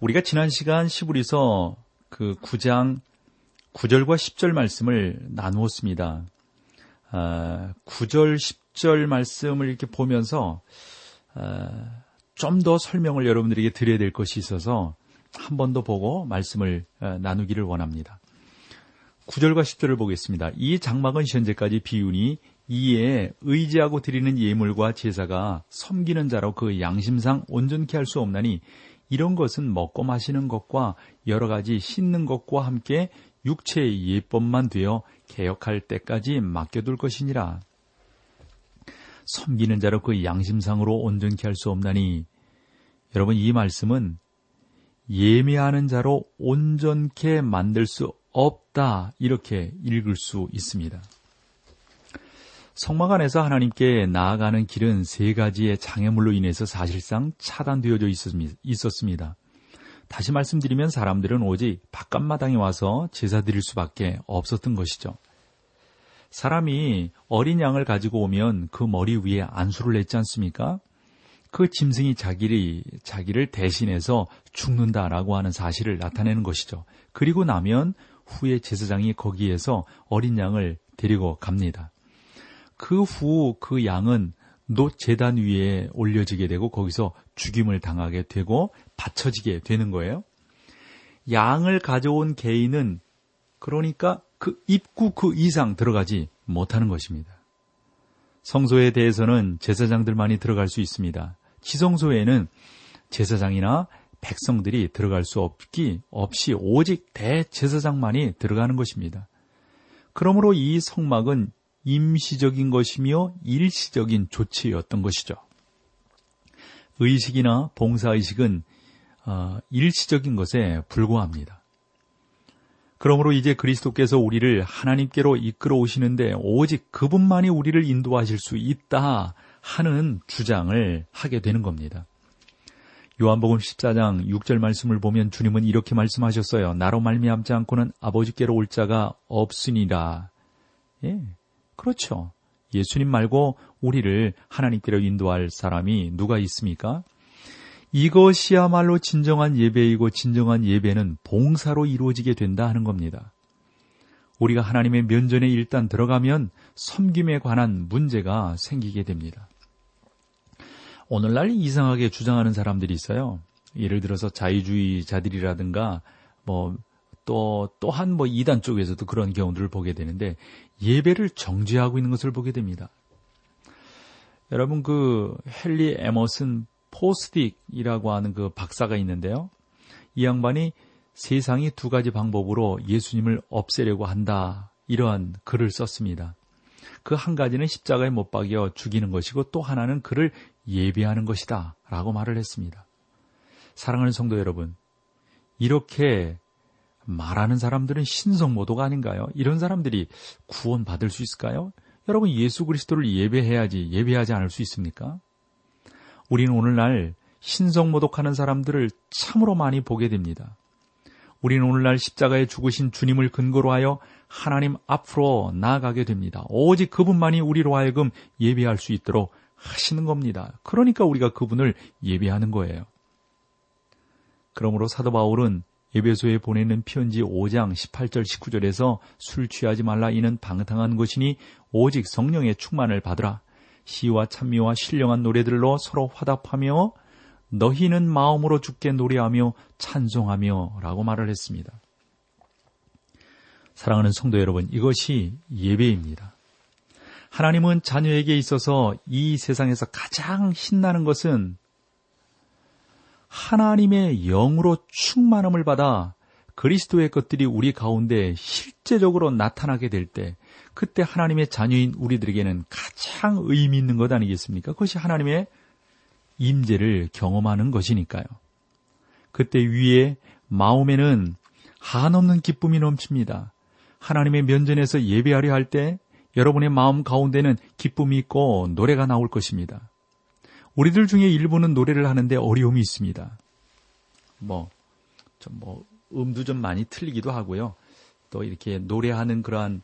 우리가 지난 시간 시부리서 그 9장 9절과 10절 말씀을 나누었습니다. 아, 9절, 10절 말씀을 이렇게 보면서 아, 좀더 설명을 여러분들에게 드려야 될 것이 있어서 한 번 더 보고 말씀을 아, 나누기를 원합니다. 9절과 10절을 보겠습니다. 이 장막은 현재까지 비운이 이에 의지하고 드리는 예물과 제사가 섬기는 자로 그 양심상 온전케 할 수 없나니 이런 것은 먹고 마시는 것과 여러 가지 씻는 것과 함께 육체의 예법만 되어 개혁할 때까지 맡겨둘 것이니라. 섬기는 자로 그 양심상으로 온전케 할 수 없나니 여러분 이 말씀은 예매하는 자로 온전케 만들 수 없다 이렇게 읽을 수 있습니다. 성막 안에서 하나님께 나아가는 길은 세 가지의 장애물로 인해서 사실상 차단되어져 있었습니다. 다시 말씀드리면 사람들은 오직 바깥마당에 와서 제사 드릴 수밖에 없었던 것이죠. 사람이 어린 양을 가지고 오면 그 머리 위에 안수를 냈지 않습니까? 그 짐승이 자기를, 자기를 대신해서 죽는다라고 하는 사실을 나타내는 것이죠. 그리고 나면 후에 제사장이 거기에서 어린 양을 데리고 갑니다. 그후그 그 양은 노 재단 위에 올려지게 되고 거기서 죽임을 당하게 되고 바쳐지게 되는 거예요. 양을 가져온 개인은 그러니까 그 입구 그 이상 들어가지 못하는 것입니다. 성소에 대해서는 제사장들만이 들어갈 수 있습니다. 지성소에는 제사장이나 백성들이 들어갈 수 없기 없이 오직 대제사장만이 들어가는 것입니다. 그러므로 이 성막은 임시적인 것이며 일시적인 조치였던 것이죠. 의식이나 봉사의식은 어, 일시적인 것에 불과합니다. 그러므로 이제 그리스도께서 우리를 하나님께로 이끌어 오시는데 오직 그분만이 우리를 인도하실 수 있다 하는 주장을 하게 되는 겁니다. 요한복음 14장 6절 말씀을 보면 주님은 이렇게 말씀하셨어요. 나로 말미암지 않고는 아버지께로 올 자가 없으니라. 예. 그렇죠. 예수님 말고 우리를 하나님께로 인도할 사람이 누가 있습니까? 이것이야말로 진정한 예배이고 진정한 예배는 봉사로 이루어지게 된다 하는 겁니다. 우리가 하나님의 면전에 일단 들어가면 섬김에 관한 문제가 생기게 됩니다. 오늘날 이상하게 주장하는 사람들이 있어요. 예를 들어서 자유주의자들이라든가 뭐 또, 또한 뭐 이단 쪽에서도 그런 경우들을 보게 되는데 예배를 정죄하고 있는 것을 보게 됩니다. 여러분 그 헨리 에머슨 포스틱이라고 하는 그 박사가 있는데요. 이 양반이 세상이 두 가지 방법으로 예수님을 없애려고 한다. 이러한 글을 썼습니다. 그 한 가지는 십자가에 못 박여 죽이는 것이고 또 하나는 그를 예배하는 것이다. 라고 말을 했습니다. 사랑하는 성도 여러분, 이렇게 말하는 사람들은 신성모도가 아닌가요? 이런 사람들이 구원받을 수 있을까요? 여러분 예수 그리스도를 예배해야지 예배하지 않을 수 있습니까? 우리는 오늘날 신성모독하는 사람들을 참으로 많이 보게 됩니다. 우리는 오늘날 십자가에 죽으신 주님을 근거로 하여 하나님 앞으로 나아가게 됩니다. 오직 그분만이 우리로 하여금 예배할 수 있도록 하시는 겁니다. 그러니까 우리가 그분을 예배하는 거예요. 그러므로 사도 바울은 예배소에 보내는 편지 5장 18절 19절에서 술 취하지 말라 이는 방탕한 것이니 오직 성령의 충만을 받으라. 시와 찬미와 신령한 노래들로 서로 화답하며 너희는 마음으로 죽게 노래하며 찬송하며 라고 말을 했습니다. 사랑하는 성도 여러분, 이것이 예배입니다. 하나님은 자녀에게 있어서 이 세상에서 가장 신나는 것은 하나님의 영으로 충만함을 받아 그리스도의 것들이 우리 가운데 실제적으로 나타나게 될 때, 그때 하나님의 자녀인 우리들에게는 가장 의미 있는 것 아니겠습니까? 그것이 하나님의 임재를 경험하는 것이니까요. 그때 위에 마음에는 한없는 기쁨이 넘칩니다. 하나님의 면전에서 예배하려 할 때 여러분의 마음 가운데는 기쁨이 있고 노래가 나올 것입니다. 우리들 중에 일부는 노래를 하는데 어려움이 있습니다. 뭐, 좀 뭐, 음도 좀 많이 틀리기도 하고요. 또 이렇게 노래하는 그러한,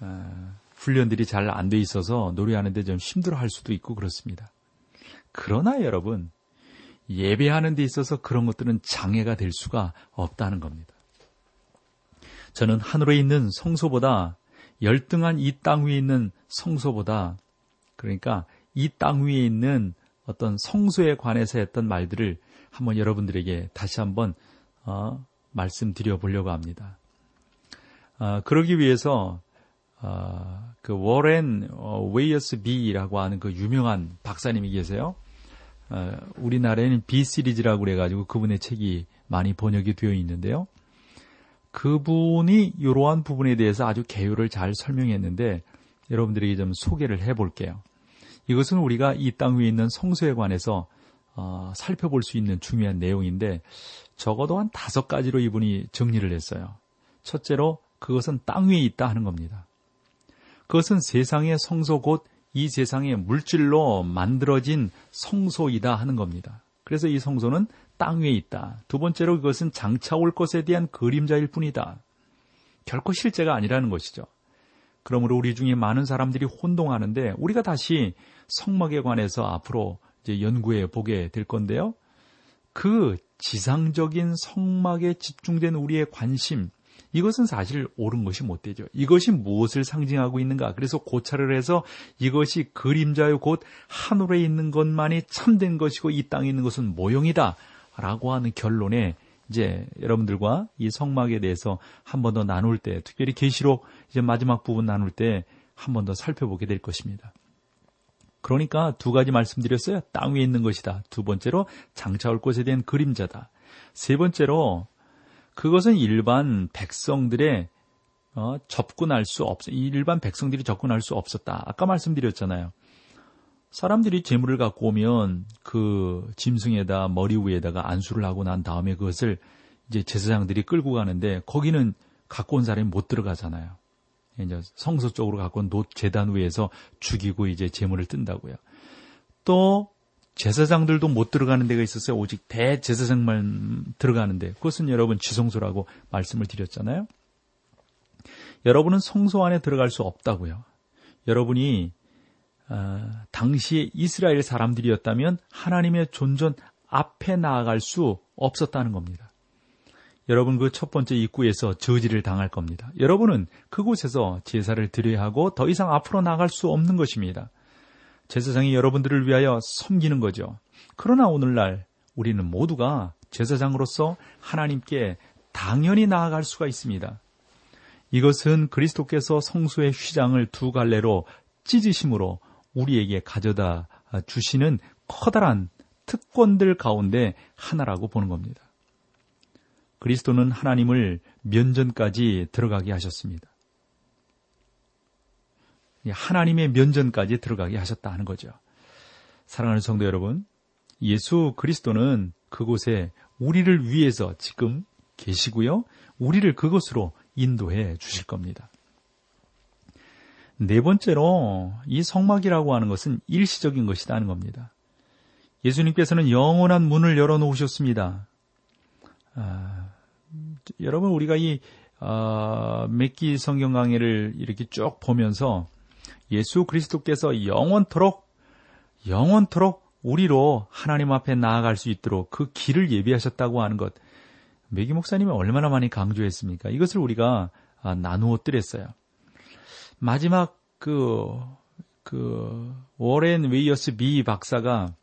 어, 훈련들이 잘 안 돼 있어서 노래하는데 좀 힘들어 할 수도 있고 그렇습니다. 그러나 여러분, 예배하는 데 있어서 그런 것들은 장애가 될 수가 없다는 겁니다. 저는 하늘에 있는 성소보다 열등한 이 땅 위에 있는 성소보다 그러니까 이 땅 위에 있는 어떤 성소에 관해서 했던 말들을 한번 여러분들에게 다시 한번 어, 말씀드려 보려고 합니다. 어, 그러기 위해서 어, 그 워렌 어, 위어스비라고 하는 그 유명한 박사님이 계세요. 어, 우리나라에는 Be 시리즈라고 그래가지고 그분의 책이 많이 번역이 되어 있는데요. 그분이 이러한 부분에 대해서 아주 개요를 잘 설명했는데 여러분들에게 좀 소개를 해볼게요. 이것은 우리가 이 땅 위에 있는 성소에 관해서 어, 살펴볼 수 있는 중요한 내용인데 적어도 한 다섯 가지로 이분이 정리를 했어요. 첫째로 그것은 땅 위에 있다 하는 겁니다. 그것은 세상의 성소 곧 이 세상의 물질로 만들어진 성소이다 하는 겁니다. 그래서 이 성소는 땅 위에 있다. 두 번째로 그것은 장차 올 것에 대한 그림자일 뿐이다. 결코 실제가 아니라는 것이죠. 그러므로 우리 중에 많은 사람들이 혼동하는데 우리가 다시 성막에 관해서 앞으로 이제 연구해 보게 될 건데요. 그 지상적인 성막에 집중된 우리의 관심, 이것은 사실 옳은 것이 못 되죠. 이것이 무엇을 상징하고 있는가? 그래서 고찰을 해서 이것이 그림자요 곧 하늘에 있는 것만이 참된 것이고 이 땅에 있는 것은 모형이다. 라고 하는 결론에 이제 여러분들과 이 성막에 대해서 한 번 더 나눌 때, 특별히 계시록 이제 마지막 부분 나눌 때 한 번 더 살펴보게 될 것입니다. 그러니까 두 가지 말씀드렸어요. 땅 위에 있는 것이다. 두 번째로 장차 올 것에 대한 그림자다. 세 번째로 그것은 일반 백성들의 어, 접근할 수 없, 일반 백성들이 접근할 수 없었다. 아까 말씀드렸잖아요. 사람들이 재물을 갖고 오면 그 짐승에다 머리 위에다가 안수를 하고 난 다음에 그것을 이제 제사장들이 끌고 가는데 거기는 갖고 온 사람이 못 들어가잖아요. 이제 성소 쪽으로 갖고 온 재단 위에서 죽이고 이제 재물을 뜬다고요. 또 제사장들도 못 들어가는 데가 있었어요. 오직 대제사장만 들어가는데 그것은 여러분 지성소라고 말씀을 드렸잖아요. 여러분은 성소 안에 들어갈 수 없다고요. 여러분이 어, 당시에 이스라엘 사람들이었다면 하나님의 존전 앞에 나아갈 수 없었다는 겁니다. 여러분 그 첫 번째 입구에서 저지를 당할 겁니다. 여러분은 그곳에서 제사를 드려야 하고 더 이상 앞으로 나갈 수 없는 것입니다. 제사장이 여러분들을 위하여 섬기는 거죠. 그러나 오늘날 우리는 모두가 제사장으로서 하나님께 당연히 나아갈 수가 있습니다. 이것은 그리스도께서 성소의 휘장을 두 갈래로 찢으심으로 우리에게 가져다 주시는 커다란 특권들 가운데 하나라고 보는 겁니다. 그리스도는 하나님을 면전까지 들어가게 하셨습니다. 하나님의 면전까지 들어가게 하셨다 하는 거죠. 사랑하는 성도 여러분, 예수 그리스도는 그곳에 우리를 위해서 지금 계시고요. 우리를 그곳으로 인도해 주실 겁니다. 네 번째로 이 성막이라고 하는 것은 일시적인 것이다 하는 겁니다. 예수님께서는 영원한 문을 열어놓으셨습니다. 아, 여러분 우리가 이 어, 몇기 성경 강의를 이렇게 쭉 보면서 예수 그리스도께서 영원토록 영원토록 우리로 하나님 앞에 나아갈 수 있도록 그 길을 예비하셨다고 하는 것. 맥기 목사님이 얼마나 많이 강조했습니까? 이것을 우리가 아, 나누어 드렸어요. 마지막 그, 그, 워렌 위어스비 박사가,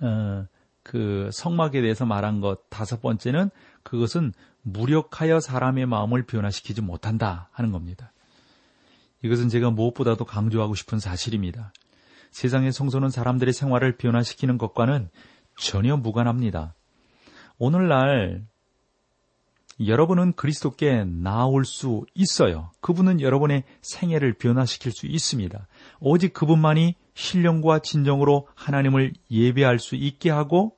어, 그 성막에 대해서 말한 것 다섯 번째는 그것은 무력하여 사람의 마음을 변화시키지 못한다 하는 겁니다. 이것은 제가 무엇보다도 강조하고 싶은 사실입니다. 세상의 성소는 사람들의 생활을 변화시키는 것과는 전혀 무관합니다. 오늘날 여러분은 그리스도께 나올 수 있어요. 그분은 여러분의 생애를 변화시킬 수 있습니다. 오직 그분만이 신령과 진정으로 하나님을 예배할 수 있게 하고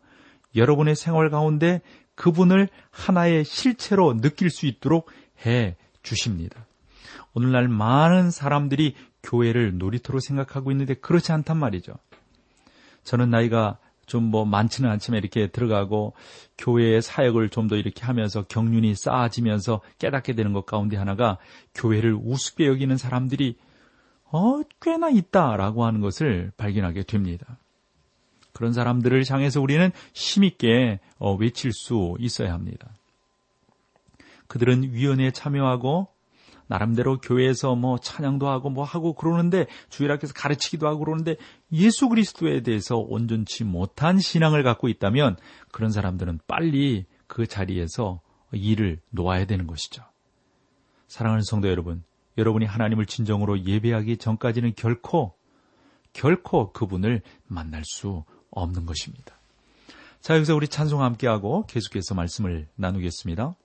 여러분의 생활 가운데 그분을 하나의 실체로 느낄 수 있도록 해 주십니다. 오늘날 많은 사람들이 교회를 놀이터로 생각하고 있는데 그렇지 않단 말이죠. 저는 나이가 좀 뭐 많지는 않지만 이렇게 들어가고 교회의 사역을 좀 더 이렇게 하면서 경륜이 쌓아지면서 깨닫게 되는 것 가운데 하나가 교회를 우습게 여기는 사람들이 어, 꽤나 있다라고 하는 것을 발견하게 됩니다. 그런 사람들을 향해서 우리는 힘있게 어, 외칠 수 있어야 합니다. 그들은 위원회에 참여하고 나름대로 교회에서 뭐 찬양도 하고 뭐 하고 그러는데 주일학교에서 가르치기도 하고 그러는데 예수 그리스도에 대해서 온전치 못한 신앙을 갖고 있다면 그런 사람들은 빨리 그 자리에서 일을 놓아야 되는 것이죠. 사랑하는 성도 여러분, 여러분이 하나님을 진정으로 예배하기 전까지는 결코 결코 그분을 만날 수 없는 것입니다. 자, 여기서 우리 찬송 함께하고 계속해서 말씀을 나누겠습니다.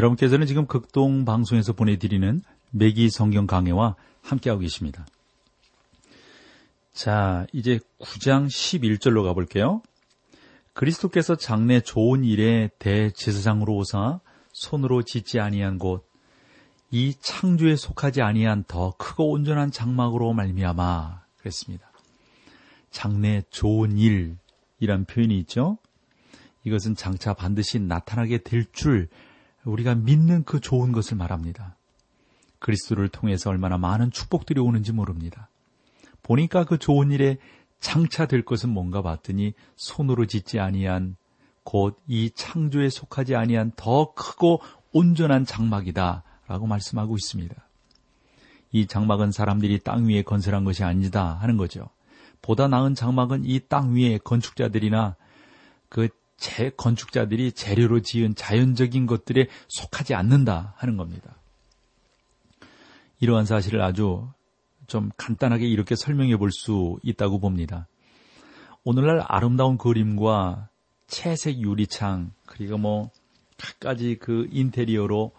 여러분께서는 지금 극동 방송에서 보내드리는 매기 성경 강해와 함께하고 계십니다. 자, 이제 9장 11절로 가볼게요. 그리스도께서 장래 좋은 일에 대제사장으로 오사 손으로 짓지 아니한 곳, 이 창조에 속하지 아니한 더 크고 온전한 장막으로 말미암아 그랬습니다. 장래 좋은 일이란 표현이 있죠. 이것은 장차 반드시 나타나게 될 줄 우리가 믿는 그 좋은 것을 말합니다. 그리스도를 통해서 얼마나 많은 축복들이 오는지 모릅니다. 보니까 그 좋은 일에 장차될 것은 뭔가 봤더니 손으로 짓지 아니한 곧 이 창조에 속하지 아니한 더 크고 온전한 장막이다라고 말씀하고 있습니다. 이 장막은 사람들이 땅 위에 건설한 것이 아니다 하는 거죠. 보다 나은 장막은 이 땅 위에 건축자들이나 그 재, 건축자들이 재료로 지은 자연적인 것들에 속하지 않는다 하는 겁니다. 이러한 사실을 아주 좀 간단하게 이렇게 설명해 볼 수 있다고 봅니다. 오늘날 아름다운 그림과 채색 유리창 그리고 뭐 갖가지 그 인테리어로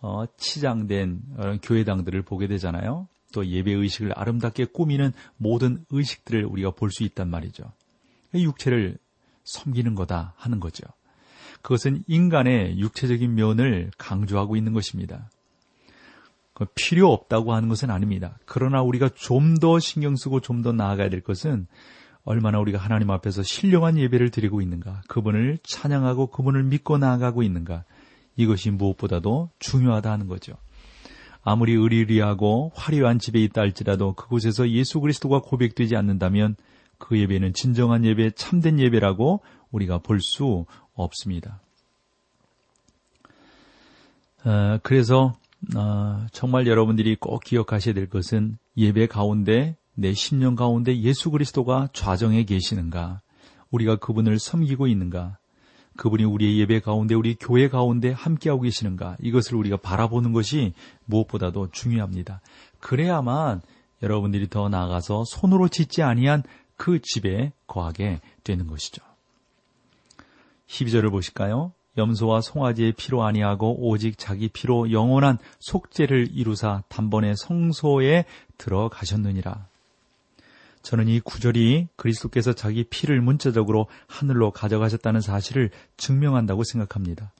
어, 치장된 교회당들을 보게 되잖아요. 또 예배 의식을 아름답게 꾸미는 모든 의식들을 우리가 볼 수 있단 말이죠. 육체를 섬기는 거다 하는 거죠. 그것은 인간의 육체적인 면을 강조하고 있는 것입니다. 그 필요 없다고 하는 것은 아닙니다. 그러나 우리가 좀 더 신경 쓰고 좀 더 나아가야 될 것은 얼마나 우리가 하나님 앞에서 신령한 예배를 드리고 있는가, 그분을 찬양하고 그분을 믿고 나아가고 있는가, 이것이 무엇보다도 중요하다 하는 거죠. 아무리 의리의리하고 화려한 집에 있다 할지라도 그곳에서 예수 그리스도가 고백되지 않는다면 그 예배는 진정한 예배, 참된 예배라고 우리가 볼 수 없습니다. 어, 그래서 어, 정말 여러분들이 꼭 기억하셔야 될 것은 예배 가운데 내 심령 가운데 예수 그리스도가 좌정에 계시는가, 우리가 그분을 섬기고 있는가, 그분이 우리의 예배 가운데 우리 교회 가운데 함께하고 계시는가 이것을 우리가 바라보는 것이 무엇보다도 중요합니다. 그래야만 여러분들이 더 나아가서 손으로 짓지 아니한 그 집에 거하게 되는 것이죠. 12절을 보실까요? 염소와 송아지의 피로 아니하고 오직 자기 피로 영원한 속죄를 이루사 단번에 성소에 들어가셨느니라. 저는 이 구절이 그리스도께서 자기 피를 문자적으로 하늘로 가져가셨다는 사실을 증명한다고 생각합니다.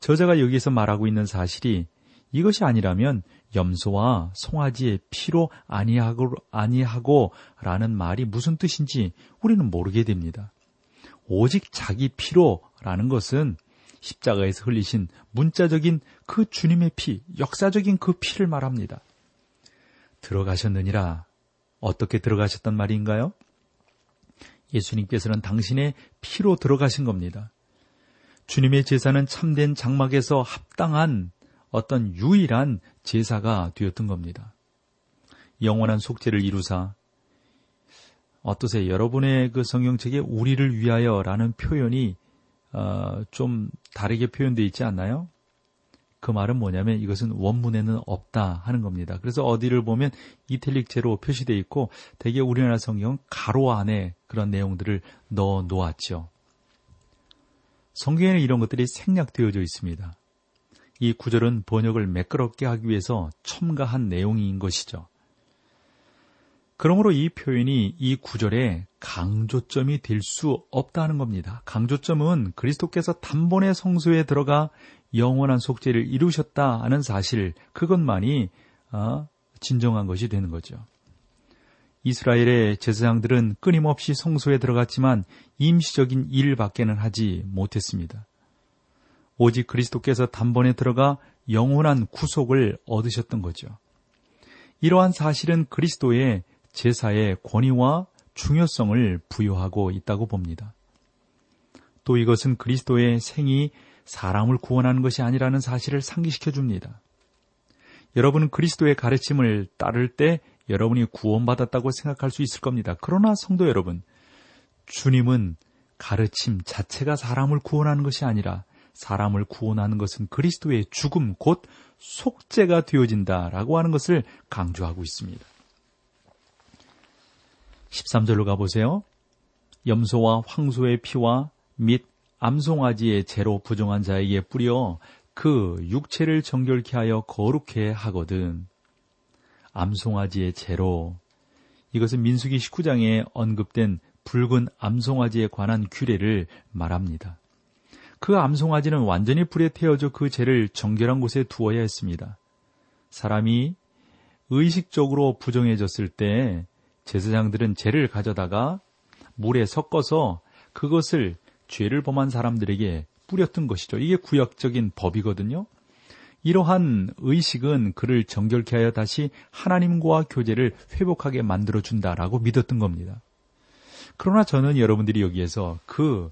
저자가 여기에서 말하고 있는 사실이 이것이 아니라면 염소와 송아지의 피로 아니하고, 아니하고 라는 말이 무슨 뜻인지 우리는 모르게 됩니다. 오직 자기 피로라는 것은 십자가에서 흘리신 문자적인 그 주님의 피, 역사적인 그 피를 말합니다. 들어가셨느니라. 어떻게 들어가셨단 말인가요? 예수님께서는 당신의 피로 들어가신 겁니다. 주님의 제사는 참된 장막에서 합당한 어떤 유일한 제사가 되었던 겁니다. 영원한 속죄를 이루사 어떠세요? 여러분의 그 성경책에 우리를 위하여라는 표현이 어, 좀 다르게 표현되어 있지 않나요? 그 말은 뭐냐면 이것은 원문에는 없다 하는 겁니다. 그래서 어디를 보면 이탈릭체로 표시되어 있고 대개 우리나라 성경 가로 안에 그런 내용들을 넣어 놓았죠. 성경에는 이런 것들이 생략되어져 있습니다. 이 구절은 번역을 매끄럽게 하기 위해서 첨가한 내용인 것이죠. 그러므로 이 표현이 이 구절에 강조점이 될 수 없다는 겁니다. 강조점은 그리스도께서 단번에 성소에 들어가 영원한 속죄를 이루셨다 하는 사실 그것만이 어, 진정한 것이 되는 거죠. 이스라엘의 제사장들은 끊임없이 성소에 들어갔지만 임시적인 일밖에는 하지 못했습니다. 오직 그리스도께서 단번에 들어가 영원한 구속을 얻으셨던 거죠. 이러한 사실은 그리스도의 제사의 권위와 중요성을 부여하고 있다고 봅니다. 또 이것은 그리스도의 생이 사람을 구원하는 것이 아니라는 사실을 상기시켜 줍니다. 여러분은 그리스도의 가르침을 따를 때 여러분이 구원받았다고 생각할 수 있을 겁니다. 그러나 성도 여러분, 주님은 가르침 자체가 사람을 구원하는 것이 아니라 사람을 구원하는 것은 그리스도의 죽음 곧 속죄가 되어진다라고 하는 것을 강조하고 있습니다. 13절로 가보세요. 염소와 황소의 피와 및 암송아지의 죄로 부정한 자에게 뿌려 그 육체를 정결케 하여 거룩해 하거든. 암송아지의 죄로 이것은 민수기 19장에 언급된 붉은 암송아지에 관한 규례를 말합니다. 그 암송아지는 완전히 불에 태워져 그 죄를 정결한 곳에 두어야 했습니다. 사람이 의식적으로 부정해졌을 때 제사장들은 죄를 가져다가 물에 섞어서 그것을 죄를 범한 사람들에게 뿌렸던 것이죠. 이게 구약적인 법이거든요. 이러한 의식은 그를 정결케 하여 다시 하나님과 교제를 회복하게 만들어준다라고 믿었던 겁니다. 그러나 저는 여러분들이 여기에서 그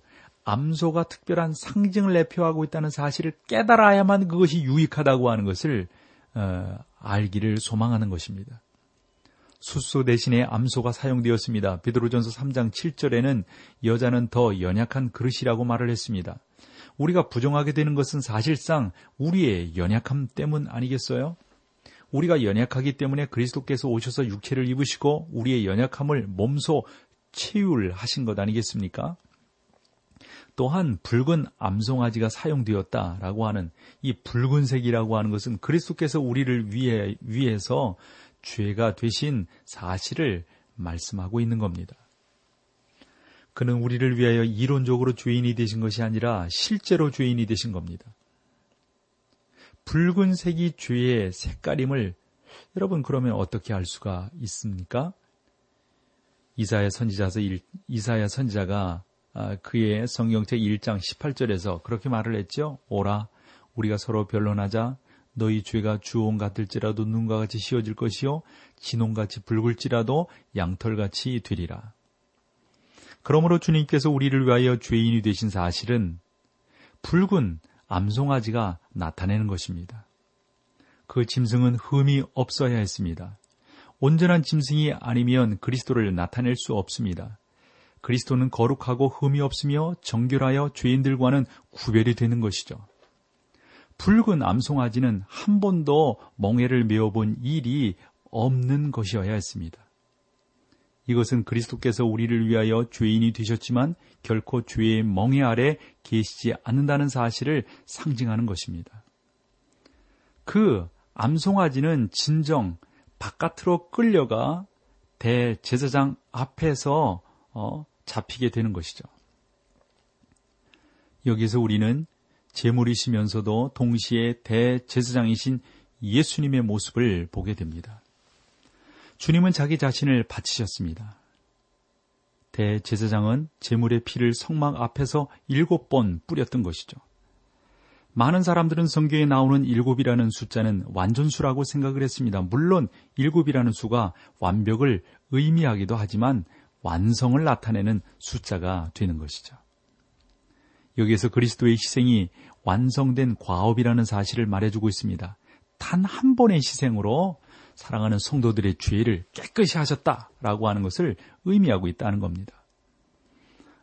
암소가 특별한 상징을 내표하고 있다는 사실을 깨달아야만 그것이 유익하다고 하는 것을 어, 알기를 소망하는 것입니다. 숫소 대신에 암소가 사용되었습니다. 베드로전서 3장 7절에는 여자는 더 연약한 그릇이라고 말을 했습니다. 우리가 부정하게 되는 것은 사실상 우리의 연약함 때문 아니겠어요? 우리가 연약하기 때문에 그리스도께서 오셔서 육체를 입으시고 우리의 연약함을 몸소 치유하신 것 아니겠습니까? 또한 붉은 암송아지가 사용되었다라고 하는 이 붉은색이라고 하는 것은 그리스도께서 우리를 위해 위해서 죄가 되신 사실을 말씀하고 있는 겁니다. 그는 우리를 위하여 이론적으로 죄인이 되신 것이 아니라 실제로 죄인이 되신 겁니다. 붉은색이 죄의 색깔임을 여러분 그러면 어떻게 알 수가 있습니까? 이사야 선지자서 이사야 선지자가 아, 그의 성경책 1장 18절에서 그렇게 말을 했죠. 오라 우리가 서로 변론하자 너희 죄가 주홍 같을지라도 눈과 같이 씌어질 것이요 진홍같이 붉을지라도 양털같이 되리라. 그러므로 주님께서 우리를 위하여 죄인이 되신 사실은 붉은 암송아지가 나타내는 것입니다. 그 짐승은 흠이 없어야 했습니다. 온전한 짐승이 아니면 그리스도를 나타낼 수 없습니다. 그리스도는 거룩하고 흠이 없으며 정결하여 죄인들과는 구별이 되는 것이죠. 붉은 암송아지는 한 번도 멍해를 메어본 일이 없는 것이어야 했습니다. 이것은 그리스도께서 우리를 위하여 죄인이 되셨지만 결코 죄의 멍해 아래 계시지 않는다는 사실을 상징하는 것입니다. 그 암송아지는 진정 바깥으로 끌려가 대제사장 앞에서 어, 잡히게 되는 것이죠. 여기서 우리는 제물이시면서도 동시에 대제사장이신 예수님의 모습을 보게 됩니다. 주님은 자기 자신을 바치셨습니다. 대제사장은 제물의 피를 성막 앞에서 일곱 번 뿌렸던 것이죠. 많은 사람들은 성경에 나오는 일곱이라는 숫자는 완전수라고 생각을 했습니다. 물론 일곱이라는 수가 완벽을 의미하기도 하지만 완성을 나타내는 숫자가 되는 것이죠. 여기에서 그리스도의 희생이 완성된 과업이라는 사실을 말해주고 있습니다. 단 한 번의 희생으로 사랑하는 성도들의 죄를 깨끗이 하셨다라고 하는 것을 의미하고 있다는 겁니다.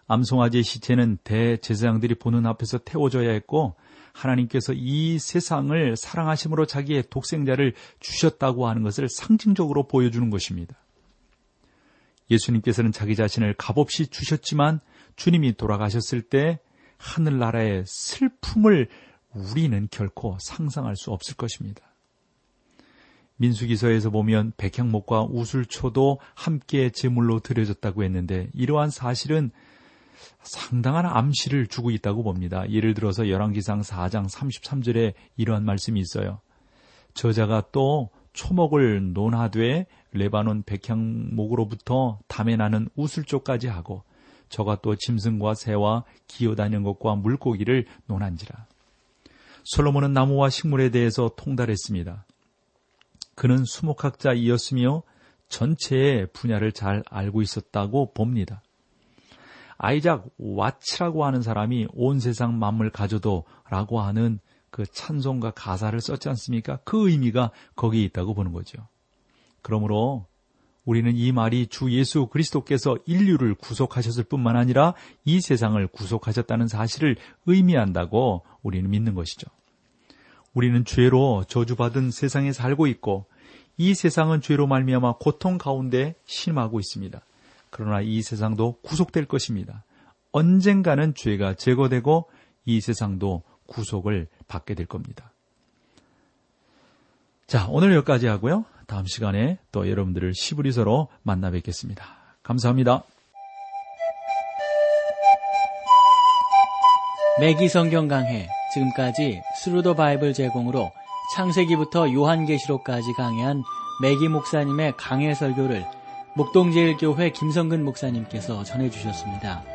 암송아지의 시체는 대제사장들이 보는 앞에서 태워져야 했고 하나님께서 이 세상을 사랑하심으로 자기의 독생자를 주셨다고 하는 것을 상징적으로 보여주는 것입니다. 예수님께서는 자기 자신을 값없이 주셨지만 주님이 돌아가셨을 때 하늘나라의 슬픔을 우리는 결코 상상할 수 없을 것입니다. 민수기서에서 보면 백향목과 우술초도 함께 제물로 드려졌다고 했는데 이러한 사실은 상당한 암시를 주고 있다고 봅니다. 예를 들어서 열왕기상 4장 33절에 이러한 말씀이 있어요. 저자가 또 초목을 논하되 레바논 백향목으로부터 담에 나는 우슬쪽까지 하고 저가 또 짐승과 새와 기어다니는 것과 물고기를 논한지라. 솔로몬은 나무와 식물에 대해서 통달했습니다. 그는 수목학자이었으며 전체의 분야를 잘 알고 있었다고 봅니다. 아이작 와치라고 하는 사람이 온 세상 만물 가져도 라고 하는 그 찬송과 가사를 썼지 않습니까? 그 의미가 거기에 있다고 보는 거죠. 그러므로 우리는 이 말이 주 예수 그리스도께서 인류를 구속하셨을 뿐만 아니라 이 세상을 구속하셨다는 사실을 의미한다고 우리는 믿는 것이죠. 우리는 죄로 저주받은 세상에 살고 있고 이 세상은 죄로 말미암아 고통 가운데 심하고 있습니다. 그러나 이 세상도 구속될 것입니다. 언젠가는 죄가 제거되고 이 세상도 구속을 받게 될 겁니다. 자, 오늘 여기까지 하고요. 다음 시간에 또 여러분들을 히브리서로 만나 뵙겠습니다. 감사합니다. 맥기 성경 강해 지금까지 Thru the Bible 제공으로 창세기부터 요한계시록까지 강해한 맥기 목사님의 강해 설교를 목동제일교회 김성근 목사님께서 전해주셨습니다.